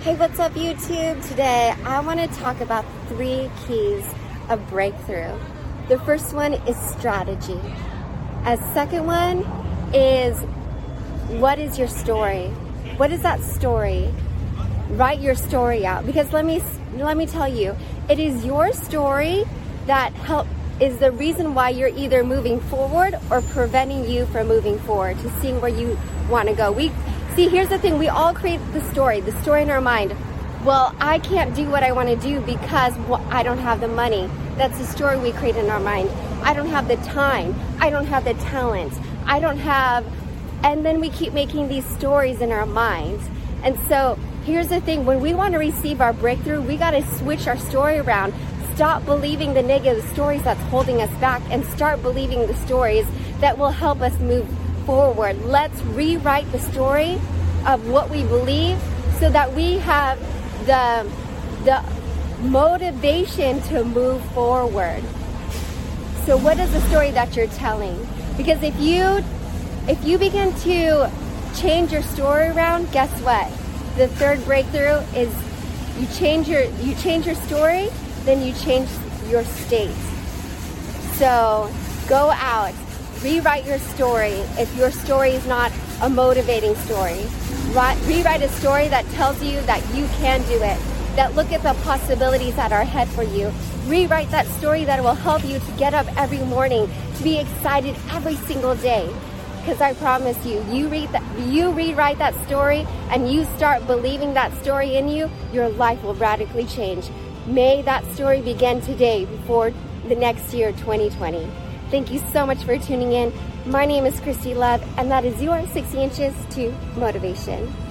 Hey, what's up, YouTube? Today I want to talk about three keys of breakthrough. The first one is strategy. A second one is what is your story? What is that story? Write your story out because let me let me tell you, it is your story that help is the reason why you're either moving forward or preventing you from moving forward to seeing where you want to go. We See, here's the thing we all create the story, the story in our mind. Well, I can't do what I want to do because well, I don't have the money. That's the story we create in our mind. I don't have the time. I don't have the talent. I don't have. And then we keep making these stories in our minds. And so here's the thing when we want to receive our breakthrough, we got to switch our story around. Stop believing the negative stories that's holding us back and start believing the stories that will help us move forward. Let's rewrite the story of what we believe so that we have the, the motivation to move forward. So what is the story that you're telling? Because if you if you begin to change your story around, guess what? The third breakthrough is you change your you change your story, then you change your state. So go out, Rewrite your story if your story is not a motivating story. Rewrite a story that tells you that you can do it, that look at the possibilities that are ahead for you. Rewrite that story that will help you to get up every morning, to be excited every single day. Because I promise you, you read that, you rewrite that story and you start believing that story in you, your life will radically change. May that story begin today before the next year, 2020. Thank you so much for tuning in. My name is Christy Love, and that is your 60 Inches to Motivation.